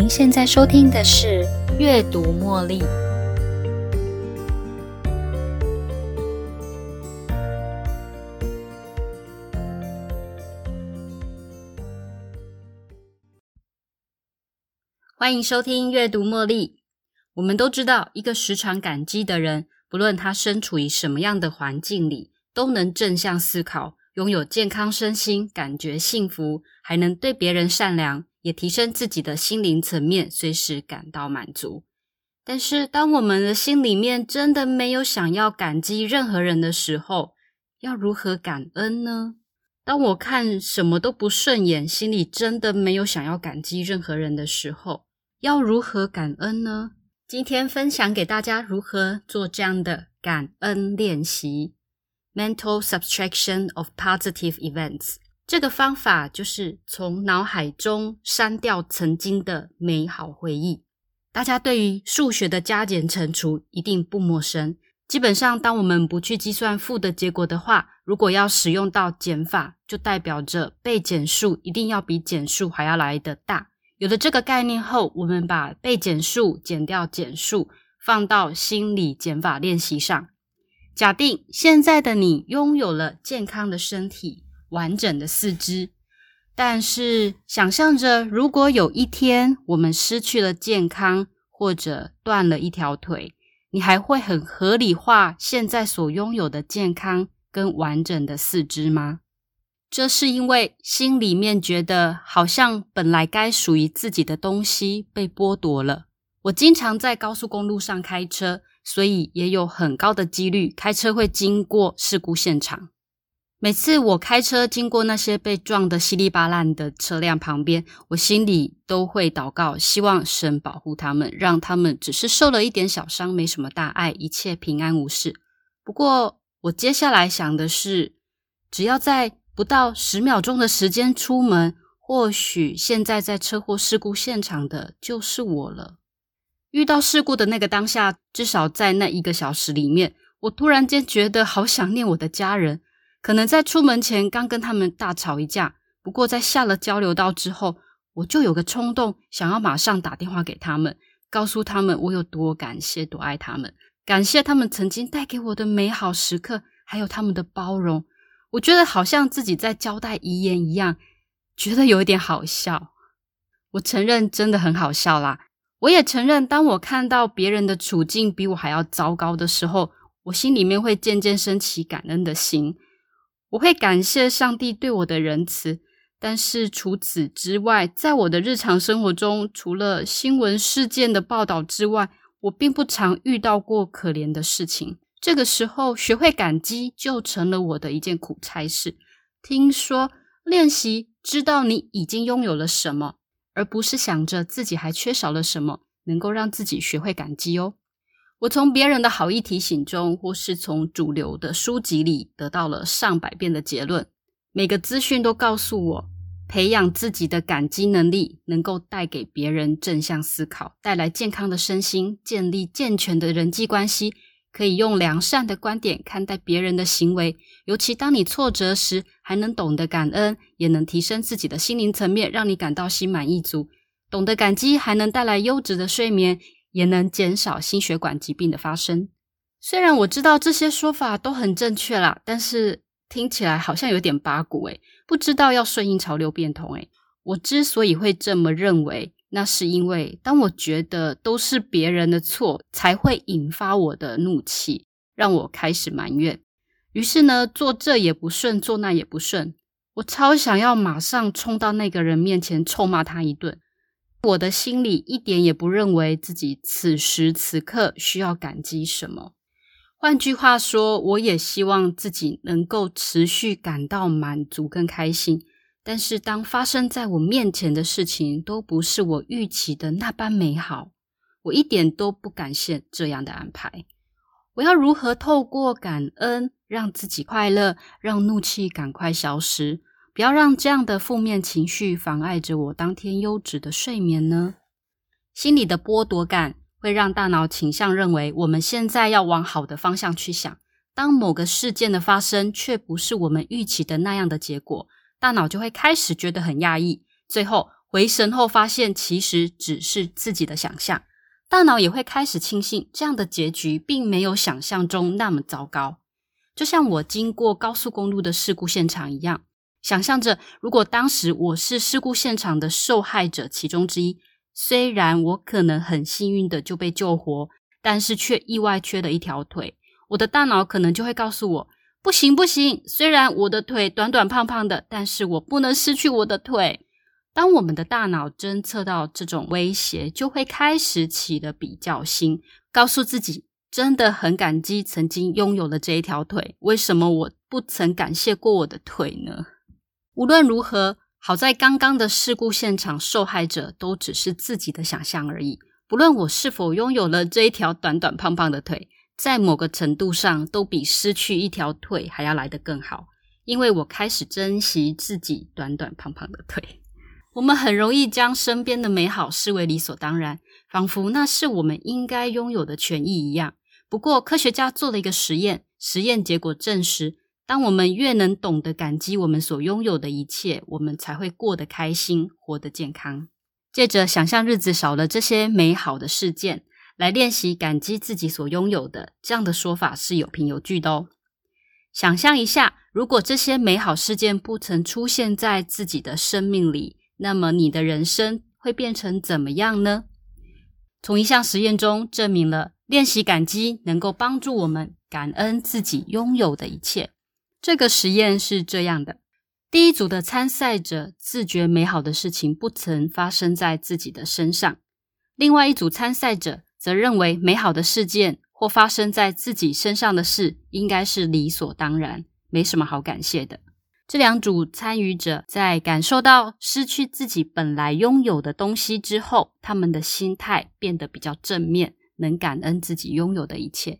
您现在收听的是《阅读茉莉》。欢迎收听《阅读茉莉》。我们都知道，一个时常感激的人，不论他身处于什么样的环境里，都能正向思考，拥有健康身心，感觉幸福，还能对别人善良。也提升自己的心灵层面，随时感到满足。但是，当我们的心里面真的没有想要感激任何人的时候，要如何感恩呢？当我看什么都不顺眼，心里真的没有想要感激任何人的时候，要如何感恩呢？今天分享给大家如何做这样的感恩练习：Mental Subtraction of Positive Events。这个方法就是从脑海中删掉曾经的美好回忆。大家对于数学的加减乘除一定不陌生。基本上，当我们不去计算负的结果的话，如果要使用到减法，就代表着被减数一定要比减数还要来的大。有了这个概念后，我们把被减数减掉减数放到心理减法练习上。假定现在的你拥有了健康的身体。完整的四肢，但是想象着，如果有一天我们失去了健康，或者断了一条腿，你还会很合理化现在所拥有的健康跟完整的四肢吗？这是因为心里面觉得好像本来该属于自己的东西被剥夺了。我经常在高速公路上开车，所以也有很高的几率开车会经过事故现场。每次我开车经过那些被撞得稀里巴烂的车辆旁边，我心里都会祷告，希望神保护他们，让他们只是受了一点小伤，没什么大碍，一切平安无事。不过，我接下来想的是，只要在不到十秒钟的时间出门，或许现在在车祸事故现场的就是我了。遇到事故的那个当下，至少在那一个小时里面，我突然间觉得好想念我的家人。可能在出门前刚跟他们大吵一架，不过在下了交流道之后，我就有个冲动，想要马上打电话给他们，告诉他们我有多感谢、多爱他们，感谢他们曾经带给我的美好时刻，还有他们的包容。我觉得好像自己在交代遗言一样，觉得有一点好笑。我承认真的很好笑啦。我也承认，当我看到别人的处境比我还要糟糕的时候，我心里面会渐渐升起感恩的心。我会感谢上帝对我的仁慈，但是除此之外，在我的日常生活中，除了新闻事件的报道之外，我并不常遇到过可怜的事情。这个时候，学会感激就成了我的一件苦差事。听说练习知道你已经拥有了什么，而不是想着自己还缺少了什么，能够让自己学会感激哦。我从别人的好意提醒中，或是从主流的书籍里得到了上百遍的结论。每个资讯都告诉我，培养自己的感激能力，能够带给别人正向思考，带来健康的身心，建立健全的人际关系。可以用良善的观点看待别人的行为，尤其当你挫折时，还能懂得感恩，也能提升自己的心灵层面，让你感到心满意足。懂得感激，还能带来优质的睡眠。也能减少心血管疾病的发生。虽然我知道这些说法都很正确啦，但是听起来好像有点八股诶，不知道要顺应潮流变通诶。我之所以会这么认为，那是因为当我觉得都是别人的错，才会引发我的怒气，让我开始埋怨。于是呢，做这也不顺，做那也不顺，我超想要马上冲到那个人面前臭骂他一顿。我的心里一点也不认为自己此时此刻需要感激什么。换句话说，我也希望自己能够持续感到满足跟开心。但是，当发生在我面前的事情都不是我预期的那般美好，我一点都不感谢这样的安排。我要如何透过感恩让自己快乐，让怒气赶快消失？不要让这样的负面情绪妨碍着我当天优质的睡眠呢。心里的剥夺感会让大脑倾向认为我们现在要往好的方向去想。当某个事件的发生却不是我们预期的那样的结果，大脑就会开始觉得很压抑。最后，回神后发现其实只是自己的想象，大脑也会开始庆幸这样的结局并没有想象中那么糟糕。就像我经过高速公路的事故现场一样，想象着如果当时我是事故现场的受害者其中之一，虽然我可能很幸运的就被救活，但是却意外缺了一条腿，我的大脑可能就会告诉我。不行不行，虽然我的腿短短胖胖的，但是我不能失去我的腿。当我们的大脑侦测到这种威胁，就会开始起了比较心，告诉自己真的很感激曾经拥有了这一条腿。为什么我不曾感谢过我的腿呢？无论如何，好在刚刚的事故现场受害者都只是自己的想象而已。不论我是否拥有了这一条短短胖胖的腿。在某个程度上，都比失去一条腿还要来得更好，因为我开始珍惜自己短短胖胖的腿。我们很容易将身边的美好视为理所当然，仿佛那是我们应该拥有的权益一样。不过，科学家做了一个实验，实验结果证实，当我们越能懂得感激我们所拥有的一切，我们才会过得开心，活得健康。借着想象日子少了这些美好的事件。来练习感激自己所拥有的，这样的说法是有凭有据的哦。想象一下，如果这些美好事件不曾出现在自己的生命里，那么你的人生会变成怎么样呢？从一项实验中证明了，练习感激能够帮助我们感恩自己拥有的一切。这个实验是这样的：第一组的参赛者自觉美好的事情不曾发生在自己的身上，另外一组参赛者。则认为美好的事件或发生在自己身上的事应该是理所当然，没什么好感谢的。这两组参与者在感受到失去自己本来拥有的东西之后，他们的心态变得比较正面，能感恩自己拥有的一切。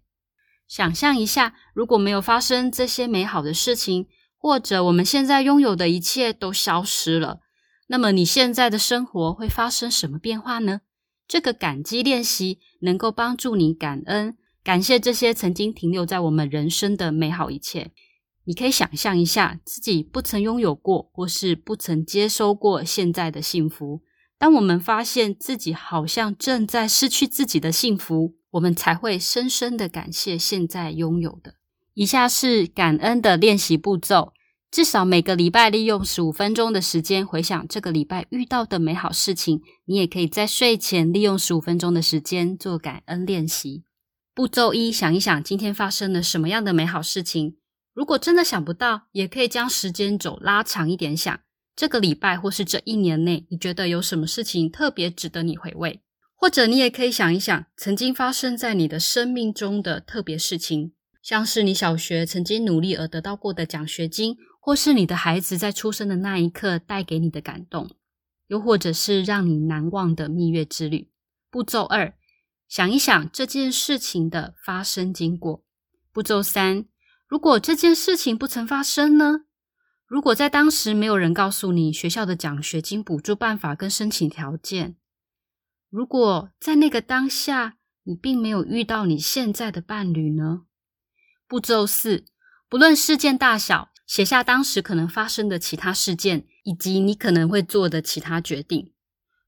想象一下，如果没有发生这些美好的事情，或者我们现在拥有的一切都消失了，那么你现在的生活会发生什么变化呢？这个感激练习能够帮助你感恩、感谢这些曾经停留在我们人生的美好一切。你可以想象一下自己不曾拥有过，或是不曾接收过现在的幸福。当我们发现自己好像正在失去自己的幸福，我们才会深深的感谢现在拥有的。以下是感恩的练习步骤。至少每个礼拜利用十五分钟的时间回想这个礼拜遇到的美好事情。你也可以在睡前利用十五分钟的时间做感恩练习。步骤一：想一想今天发生了什么样的美好事情。如果真的想不到，也可以将时间轴拉长一点，想这个礼拜或是这一年内，你觉得有什么事情特别值得你回味？或者你也可以想一想曾经发生在你的生命中的特别事情，像是你小学曾经努力而得到过的奖学金。或是你的孩子在出生的那一刻带给你的感动，又或者是让你难忘的蜜月之旅。步骤二，想一想这件事情的发生经过。步骤三，如果这件事情不曾发生呢？如果在当时没有人告诉你学校的奖学金补助办法跟申请条件，如果在那个当下你并没有遇到你现在的伴侣呢？步骤四，不论事件大小。写下当时可能发生的其他事件，以及你可能会做的其他决定。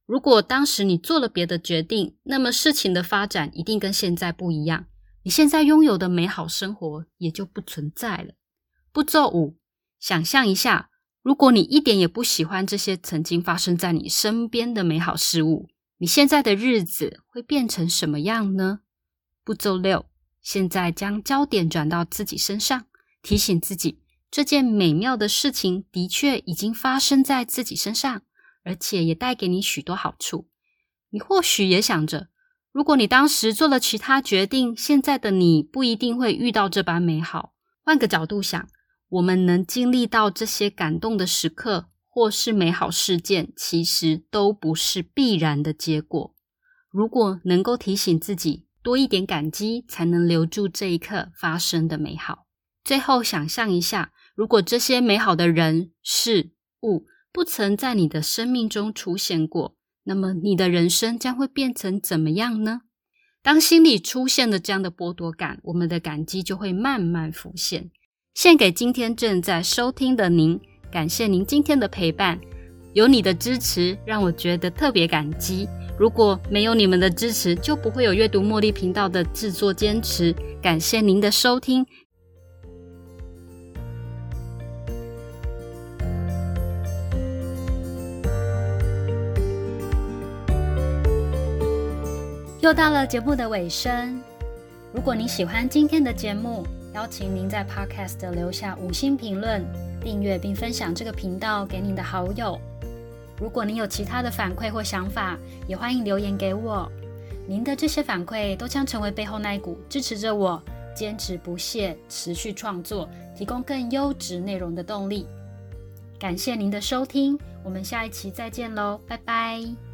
如果当时你做了别的决定，那么事情的发展一定跟现在不一样。你现在拥有的美好生活也就不存在了。步骤五：想象一下，如果你一点也不喜欢这些曾经发生在你身边的美好事物，你现在的日子会变成什么样呢？步骤六：现在将焦点转到自己身上，提醒自己。这件美妙的事情的确已经发生在自己身上，而且也带给你许多好处。你或许也想着，如果你当时做了其他决定，现在的你不一定会遇到这般美好。换个角度想，我们能经历到这些感动的时刻，或是美好事件，其实都不是必然的结果。如果能够提醒自己多一点感激，才能留住这一刻发生的美好。最后，想象一下。如果这些美好的人事物不曾在你的生命中出现过，那么你的人生将会变成怎么样呢？当心里出现了这样的剥夺感，我们的感激就会慢慢浮现。献给今天正在收听的您，感谢您今天的陪伴。有你的支持，让我觉得特别感激。如果没有你们的支持，就不会有阅读茉莉频道的制作坚持。感谢您的收听。又到了节目的尾声，如果你喜欢今天的节目，邀请您在 Podcast 留下五星评论、订阅并分享这个频道给您的好友。如果您有其他的反馈或想法，也欢迎留言给我。您的这些反馈都将成为背后那一股支持着我坚持不懈、持续创作、提供更优质内容的动力。感谢您的收听，我们下一期再见喽，拜拜。